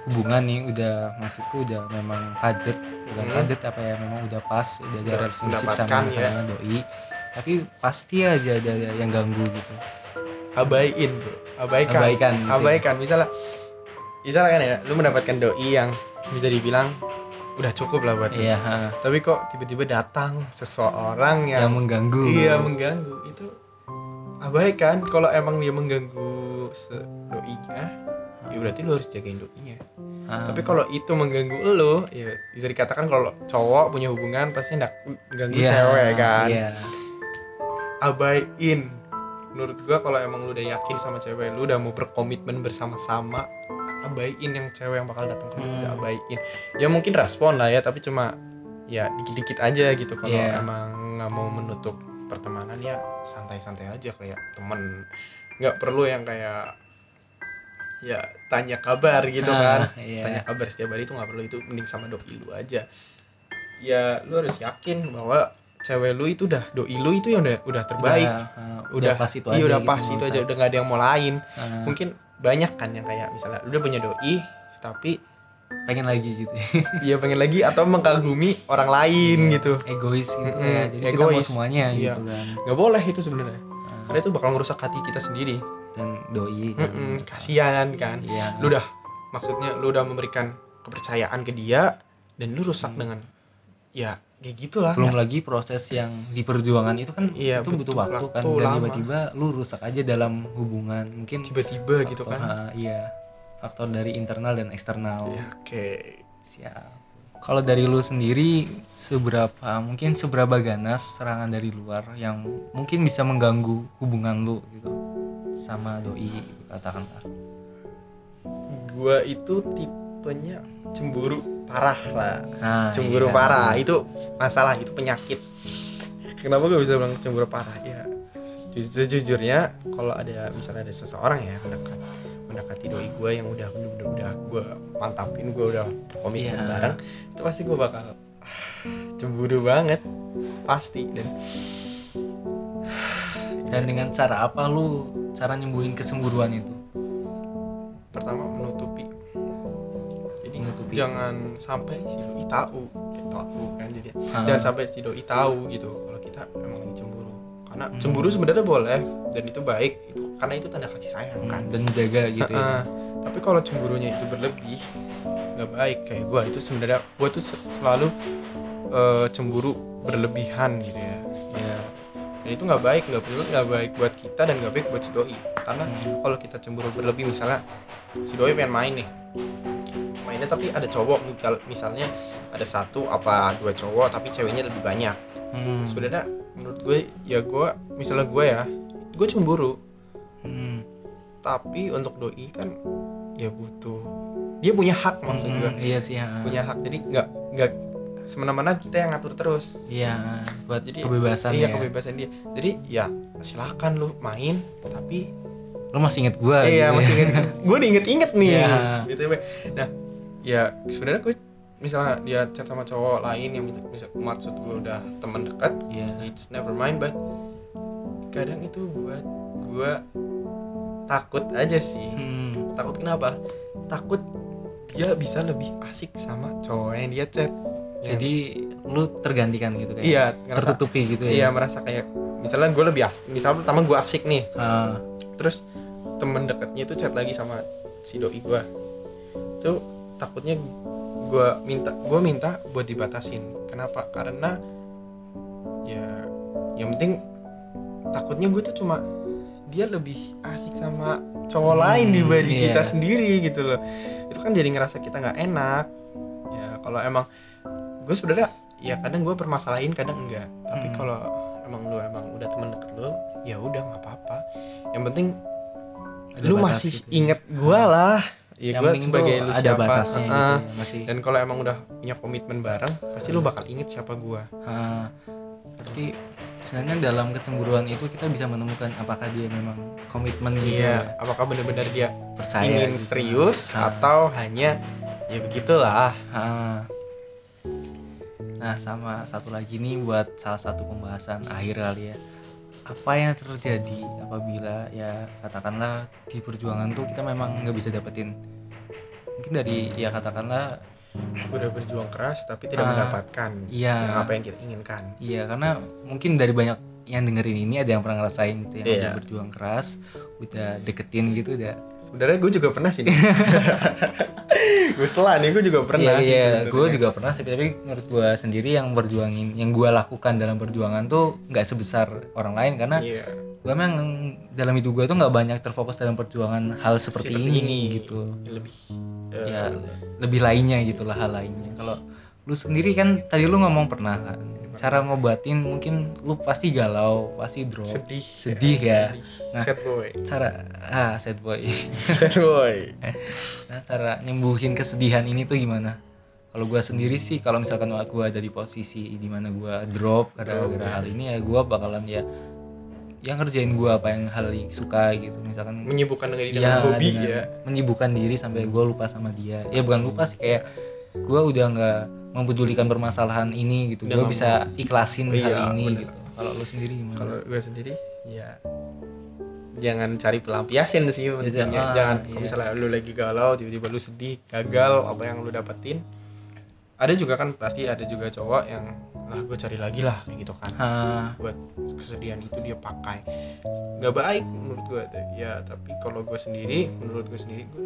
hubungan nih udah maksudku udah memang padet bukan Hmm. padet apa ya memang udah pas udah ada Udah relationship sama ya. doi tapi pasti aja ada yang ganggu gitu abaiin bro abaikan Abaikan gitu abaikan misalnya misalnya kan ya lu mendapatkan doi yang bisa dibilang udah cukup lah buat lu. iya ha. tapi kok tiba-tiba datang seseorang yang yang, mengganggu iya mengganggu itu abaikan kalau emang dia mengganggu se doinya ya berarti lu harus jagain doinya. Ah, tapi kalau itu mengganggu lu ya bisa dikatakan kalau cowok punya hubungan pasti hendak mengganggu iya, cewek kan. iya. Abaiin menurut gua kalau emang lu udah yakin sama cewek lu udah mau berkomitmen bersama-sama abaiin yang cewek yang bakal datang ke Hmm. udah abaiin ya mungkin respon lah ya tapi cuma ya dikit-dikit aja gitu. Kalau Iya. emang nggak mau menutup pertemanan ya santai-santai aja kayak temen nggak perlu yang kayak ya tanya kabar gitu Ah, kan. iya. tanya kabar setiap hari itu nggak perlu itu mending sama doi lu aja. Ya lu harus yakin bahwa cewek lu itu udah doi lu itu yang udah udah terbaik. Udah, ah, udah, pas itu iya aja udah gitu, pas itu aja udah nggak ada yang mau lain. Ah, mungkin banyak kan yang kayak misalnya lu udah punya doi tapi pengen lagi gitu. Dia pengen lagi atau mengkagumi orang lain gitu. egois gitu Mm-mm, ya jadi kita mau egois. semuanya Iya. gitu kan. Nggak boleh itu sebenarnya karena itu bakal ngerusak hati kita sendiri. Dan doi kan. Mm-mm, kasihan kan? Iya. lu udah maksudnya lu udah memberikan kepercayaan ke dia dan lu rusak dengan ya kayak gitulah. Belum lagi proses yang di perjuangan itu kan Iya, itu butuh butuh waktu kan. Waktu dan tiba-tiba lu rusak aja dalam hubungan mungkin tiba-tiba gitu kan. Ah, iya. Faktor dari internal dan eksternal. Ya oke. Siap kalau dari lu sendiri seberapa mungkin seberapa ganas serangan dari luar yang mungkin bisa mengganggu hubungan lu gitu sama doi katakanlah? Gua itu tipenya cemburu parah lah. Nah, cemburu iya. parah itu masalah itu penyakit. Kenapa gue bisa bilang cemburu parah? Ya ju- sejujurnya kalau ada misalnya ada seseorang ya mendekat mendekati doi gue yang udah bener-bener udah gue mantapin gue udah komitmen Iya. bareng itu pasti gue bakal cemburu banget pasti dan dan dengan cara apa lu cara nyembuhin kesemburuan itu pertama menutupi jadi Menutupi. jangan sampai si doi tahu tahu kan jadi Ah. jangan sampai si doi tahu gitu kalau kita cemburu karena Hmm. cemburu sebenarnya boleh dan itu baik itu karena itu tanda kasih sayang kan. Dan jaga gitu ya. Tapi kalau cemburunya itu berlebih nggak baik. Kayak gue itu sebenarnya gue tuh se- selalu eh, cemburu berlebihan gitu ya. Ya dan itu nggak baik nggak perlu nggak baik buat kita dan nggak baik buat si doi. Karena Hmm. kalau kita cemburu berlebih misalnya si doi pengen main nih. Mainnya tapi ada cowok misal- misalnya ada satu apa dua cowok tapi ceweknya lebih banyak. Hmm. sebenarnya menurut gue ya gue misalnya gue ya gue cemburu. Hmm. tapi untuk doi kan ya butuh. Dia punya hak maksud gue Hmm, iya sih ha. punya hak. Jadi nggak nggak semena-mena kita yang ngatur terus. Iya buat jadi kebebasan iya ya. kebebasan dia. Jadi ya silakan lu main tapi lu masih inget gua iya gitu. masih ya. inget gue diinget-inget nih. Iya. gitu ya nah ya sebenarnya gue misalnya dia chat sama cowok lain yang mis- mis- maksud gue udah teman dekat iya. it's never mind but kadang itu buat gue takut aja sih. Hmm. takut kenapa? Takut dia bisa lebih asik sama cowok yang dia chat. Jadi lu tergantikan gitu kayak iya ngerasa tertutupi gitu iya ya merasa kayak misalnya gue lebih asik misalnya pertama gue asik nih. Ah, terus temen dekatnya itu chat lagi sama si doi gue itu takutnya gue minta gue minta buat dibatasin. Kenapa? Karena ya yang penting takutnya gue tuh cuma dia lebih asik sama cowok lain Hmm, dibanding iya. kita sendiri gitu loh. Itu kan jadi ngerasa kita nggak enak. Ya kalau emang gue sebenarnya ya kadang gue permasalahin kadang enggak. Tapi Hmm. kalau emang lu emang udah temen deket lu ya udah nggak apa-apa. Yang penting Ada lu masih gitu ya. inget gue lah ya gue sebagai lu ada siapa batasnya gitu Heeh. ya, masih dan kalau emang udah punya komitmen bareng pasti lu bakal inget siapa gue Ah, berarti sebenarnya dalam kecemburuan itu kita bisa menemukan apakah dia memang komitmen gitu ya, iya apakah benar-benar dia percaya ingin gitu. serius Ah. atau hanya ya begitulah Ah. Nah, sama satu lagi nih buat salah satu pembahasan akhir kali ya. Apa yang terjadi apabila ya katakanlah di perjuangan tuh kita memang nggak bisa dapetin mungkin dari ya katakanlah udah berjuang keras tapi tidak Ah, mendapatkan iya. yang apa yang kita inginkan Iya karena mungkin dari banyak yang dengerin ini ada yang pernah ngerasain gitu yang Iya. udah berjuang keras, udah deketin gitu udah. sebenarnya gue juga pernah sih gue setelah nih gue juga pernah Iya, sih iya. sebenarnya. gue juga pernah sih tapi menurut gue sendiri yang berjuangin, yang gue lakukan dalam perjuangan tuh nggak sebesar orang lain karena iya gue memang dalam hidup gue tuh nggak banyak terfokus dalam perjuangan hal seperti, ini, gitu. lebih eh, Ya lebih lainnya gitulah hal lainnya. Kalau lu sendiri kan tadi lu ngomong pernah kan cara ngobatin mungkin lu pasti galau, pasti drop, sedih. Sedih ya. sedih. sad boy. cara ah sad boy. Sad boy. Nah cara nyembuhin kesedihan ini tuh gimana? Kalau gua sendiri sih kalau misalkan gua ada di posisi di mana gua drop gara-gara hal ini ya gua bakalan ya yang ngerjain gua apa yang hal yang suka gitu. Misalkan menyibukkan dengan, ya dengan hobi dengan ya. menyibukkan diri sampai gua lupa sama dia. Ya bukan lupa sih kayak gua udah nggak mempedulikan permasalahan ini gitu. Gua bisa ikhlasin Iya, hal ini bener. gitu. Kalau lu sendiri gimana? Kalau gue sendiri ya jangan cari pelampiasin sih pentingnya ah, jangan. Iya. kalau misalnya lu lagi galau tiba-tiba lu sedih gagal apa yang lu dapetin ada juga kan pasti ada juga cowok yang lah gue cari lagi lah kayak gitu kan. Ah, buat kesedihan itu dia pakai. Nggak baik menurut gue ya tapi kalau gue sendiri menurut gue sendiri gue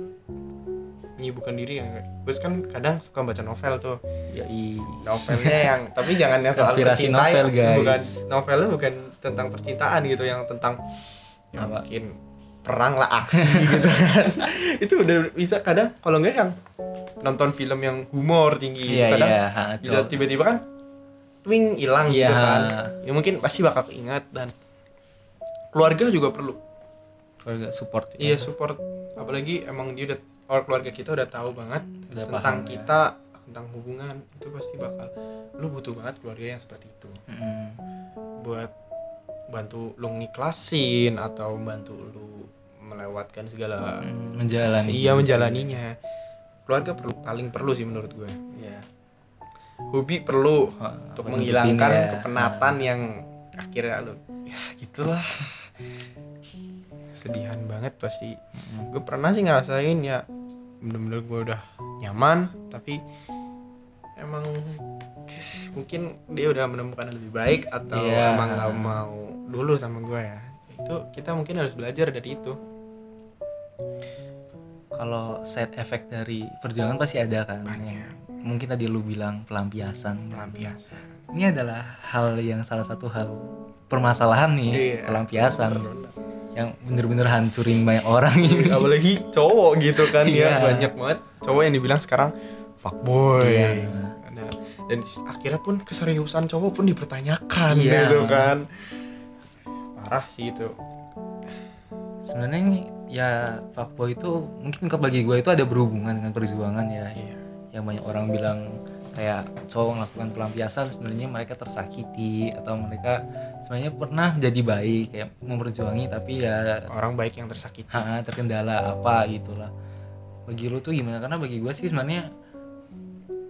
menyibukkan diri yang gue kan kadang suka baca novel tuh ya i novelnya yang tapi jangan yang soal Konspirasi percintaan novel, guys. bukan novelnya bukan tentang percintaan gitu yang tentang Apa? mungkin perang lah aksi gitu kan itu udah bisa kadang kalau enggak yang nonton film yang humor tinggi gitu. Iya, kadang ha, bisa tiba-tiba kan wing hilang gitu Iya. kan ya mungkin pasti bakal keingat dan keluarga juga perlu keluarga support ya. iya support apalagi emang dia udah keluarga kita udah tahu banget Udah tentang paham, ya. kita tentang hubungan itu pasti bakal lu butuh banget keluarga yang seperti itu. Buat bantu lu ngiklasin atau bantu lu melewatkan segala menjalani iya menjalaninya. keluarga perlu paling perlu sih menurut gue. Iya. hobi perlu Ah, untuk menghilangkan ya. kepenatan yang akhirnya lu ya gitulah sedihan banget pasti. Gue pernah sih ngerasain ya bener-bener gue udah nyaman tapi emang mungkin dia udah menemukan yang lebih baik atau Iya. emang gak mau dulu sama gue ya. Itu kita mungkin harus belajar dari itu. Kalau side effect dari perjuangan pasti ada kan. Banyak. mungkin tadi lu bilang pelampiasan pelampiasan. Ini adalah hal yang salah satu hal permasalahan nih Iya. pelampiasan yang bener-bener hancurin banyak orang ini apalagi cowok gitu kan ya Iya. banyak banget cowok yang dibilang sekarang fuckboy. Ada. dan akhirnya pun keseriusan cowok pun dipertanyakan Iya. gitu kan parah sih itu sebenarnya ini ya fuckboy itu mungkin bagi gue itu ada berhubungan dengan perjuangan ya Iya. yang banyak orang bilang kayak cowok melakukan pelampiasan sebenarnya mereka tersakiti atau mereka sebenarnya pernah jadi baik kayak memperjuangi tapi ya orang baik yang tersakiti ha, terkendala apa gitulah bagi lu tuh gimana karena bagi gue sih sebenarnya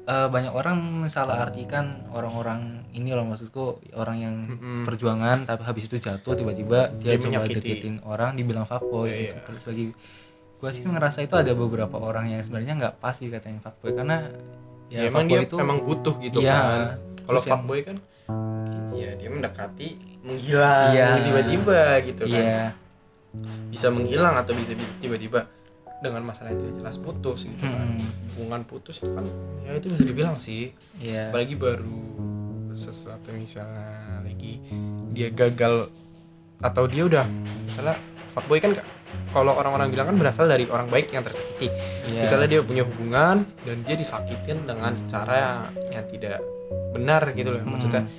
eh, banyak orang salah artikan orang-orang ini loh maksudku orang yang Mm-mm. perjuangan tapi habis itu jatuh tiba-tiba dia, Dia coba menyakiti. deketin orang dibilang fuckboy Iya. gitu. Terus bagi gue sih ngerasa itu ada beberapa orang yang sebenarnya nggak pas dikatain fuckboy karena ya, ya, emang dia itu emang butuh gitu Iya. kan kalau fuckboy kan ya dia mendekati menghilang Iya. tiba-tiba gitu kan iya bisa menghilang atau bisa bi- tiba-tiba dengan masalah yang tidak jelas putus gitu kan Hmm. hubungan putus itu kan ya itu bisa dibilang sih iya apalagi baru sesuatu misalnya lagi dia gagal atau dia udah misalnya fuckboy kan kalau orang-orang bilang kan berasal dari orang baik yang tersakiti. Iya. Misalnya dia punya hubungan dan dia disakitin dengan cara yang tidak benar gitu loh. Maksudnya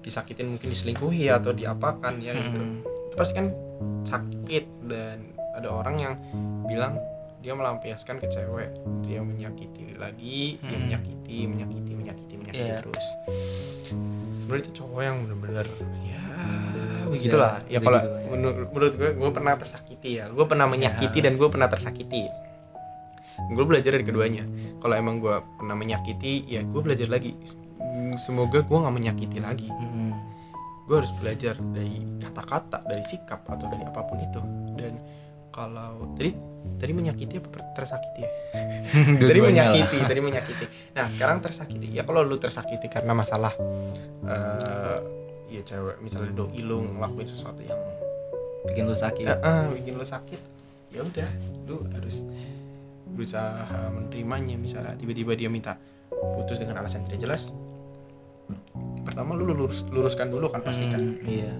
disakitin mungkin diselingkuhi atau diapakan ya gitu. Hmm. itu pasti kan sakit dan ada orang yang bilang dia melampiaskan ke cewek. Dia menyakiti lagi dia Hmm. menyakiti menyakiti menyakiti menyakiti Iya. terus. Menurut itu cowok yang bener-bener ya begitulah. Ya kalau ya. menurut, menurut gue gue pernah tersakiti ya. Gue pernah menyakiti dan gue pernah tersakiti. Gue belajar dari keduanya. Kalau emang gue pernah menyakiti ya gue belajar lagi. Semoga gue nggak menyakiti lagi. Hmm. gue harus belajar dari kata-kata dari sikap atau dari apa pun itu. Dan kalau tadi tadi menyakiti apa tersakiti ya? Tadi menyakiti lah. tadi menyakiti. Nah sekarang tersakiti. Ya kalau lu tersakiti karena masalah eh ya cewek misalnya doi lu ngelakuin sesuatu yang bikin lu sakit. Ya, eh, bikin lu sakit ya udah lu harus berusaha menerimanya. Misalnya tiba-tiba dia minta putus dengan alasan tidak jelas pertama lu lurus luruskan dulu kan pasti kan. Hmm, iya.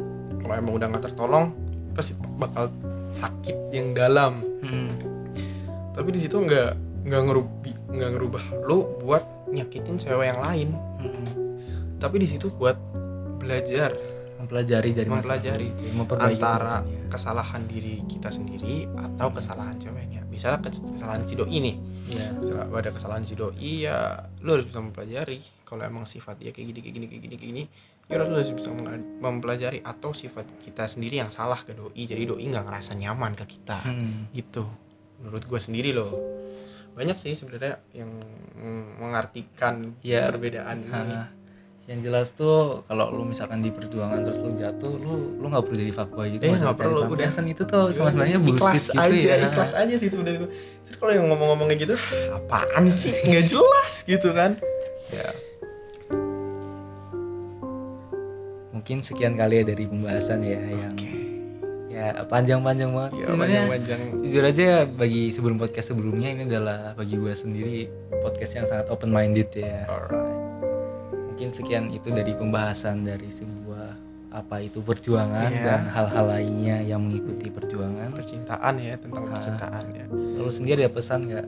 Kalau emang udah nggak tertolong pasti bakal sakit yang dalam. Hmm, tapi di situ nggak nggak ngerubi nggak ngerubah lu buat nyakitin cewek yang lain. Hmm. tapi di situ buat belajar. Mempelajari dari masalah Mempelajari memperbaiki antara kesalahan diri kita sendiri atau kesalahan ceweknya. Misalnya kes- kesalahan si doi nih. Iya. misalnya ada kesalahan si doi ya lu harus bisa mempelajari kalau emang sifat dia kayak gini kayak gini kayak gini kayak gini ya lu harus bisa mempelajari atau sifat kita sendiri yang salah ke doi. Jadi doi nggak ngerasa nyaman ke kita. Hmm. gitu. Menurut gue sendiri loh. Banyak sih sebenarnya yang mengartikan Ya, perbedaan ini. Nah, yang jelas tuh kalau lu misalkan di perjuangan terus lu jatuh lu lu nggak perlu jadi fuckboy gitu. Eh, Nggak perlu, udah. pelampiasan itu tuh sama sebenarnya bullshit ikhlas gitu aja ya. ikhlas aja sih sebenarnya Terus kalau yang ngomong-ngomong kayak gitu apaan sih? Nggak jelas gitu kan mungkin sekian kali ya dari pembahasan ya yang ya panjang-panjang banget. Ya panjang-panjang. Jujur aja bagi sebelum podcast sebelumnya ini adalah bagi gue sendiri podcast yang sangat open minded ya. Alright. Mungkin sekian itu dari pembahasan dari sebuah apa itu perjuangan Iya. dan hal-hal lainnya yang mengikuti perjuangan. Percintaan ya tentang Ah. percintaan ya. Lalu sendiri ada pesan nggak?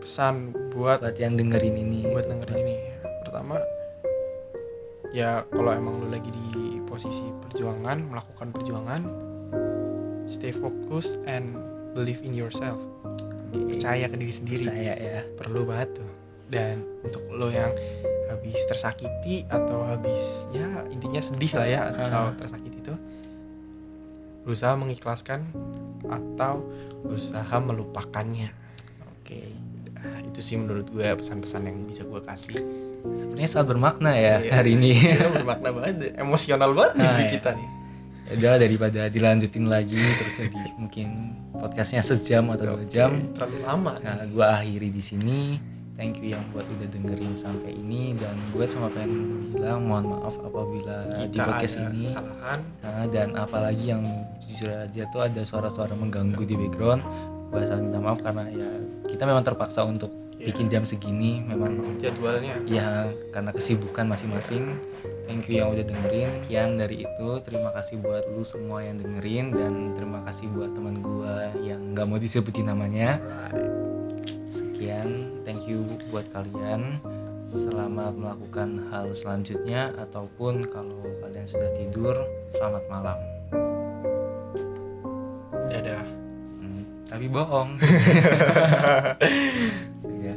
Pesan buat buat yang dengerin ini buat dengerin ini ya. pertama ya kalau emang lu lagi di posisi perjuangan melakukan perjuangan stay focus and believe in yourself. Percaya ke diri sendiri. Percaya ya. Perlu banget tuh. Dan untuk lo yang habis tersakiti atau habis ya intinya sedih lah ya atau tersakiti itu berusaha mengikhlaskan atau berusaha melupakannya. Oke. Nah, itu sih menurut gue pesan-pesan yang bisa gue kasih sebenarnya sangat bermakna ya Iya. hari ini. Ya, bermakna banget. Emosional banget nih Ah, di iya. kita nih. Ya udah daripada dilanjutin lagi terus jadi mungkin podcastnya sejam atau dua jam. terlalu lama. Nah gue akhiri di sini. Thank you yang buat udah dengerin sampai ini. Dan gue cuma pengen bilang mohon maaf apabila di kita podcast ada ini. kesalahan. Nah, dan apalagi yang jujur aja tuh ada suara-suara mengganggu di background. Gue minta maaf karena ya kita memang terpaksa untuk Iya. bikin jam segini memang. Jadwalnya? Ya karena kesibukan masing-masing. Thank you yang udah dengerin. Sekian dari itu. Terima kasih buat lu semua yang dengerin. Dan terima kasih buat teman gua yang nggak mau disebutin namanya. Sekian. Thank you buat kalian. Selamat melakukan hal selanjutnya. Ataupun kalau kalian sudah tidur selamat malam. Dadah tapi bohong. Iya.